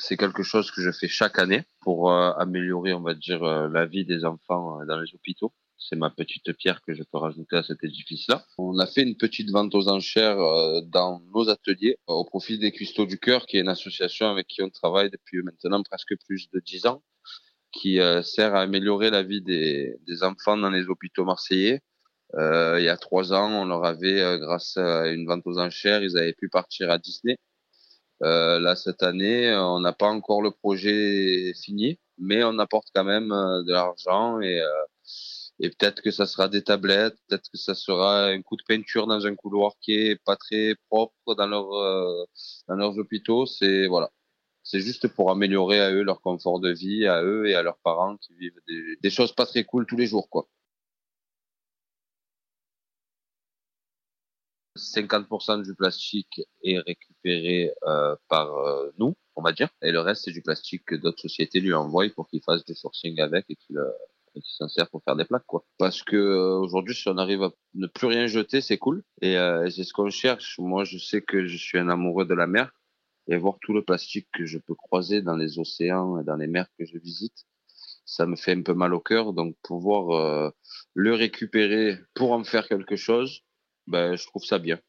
c'est quelque chose que je fais chaque année pour euh, améliorer, on va dire, euh, la vie des enfants euh, dans les hôpitaux. C'est ma petite pierre que je peux rajouter à cet édifice-là. On a fait une petite vente aux enchères dans nos ateliers au profit des Cuistots du Cœur, qui est une association avec qui on travaille depuis maintenant presque plus de dix ans, qui sert à améliorer la vie des, des enfants dans les hôpitaux marseillais. il y a trois ans, on leur avait, grâce à une vente aux enchères, ils avaient pu partir à Disney là, cette année, on n'a pas encore le projet fini, mais on apporte quand même euh, de l'argent et, euh, et peut-être que ça sera des tablettes, peut-être que ça sera un coup de peinture dans un couloir qui est pas très propre dans leur dans leurs hôpitaux. C'est voilà, c'est juste pour améliorer à eux leur confort de vie, à eux et à leurs parents qui vivent des, des choses pas très cool tous les jours, quoi. 50% du plastique est récupéré euh, par euh, nous, on va dire, et le reste c'est du plastique que d'autres sociétés lui envoient pour qu'il fasse du sourcing avec et qu'il euh, s'en sert pour faire des plaques quoi. Parce que euh, aujourd'hui si on arrive à ne plus rien jeter, c'est cool et c'est ce qu'on cherche. Moi je sais que je suis un amoureux de la mer et voir tout le plastique que je peux croiser dans les océans et dans les mers que je visite, ça me fait un peu mal au cœur. Donc pouvoir le récupérer pour en faire quelque chose, ben, je trouve ça bien.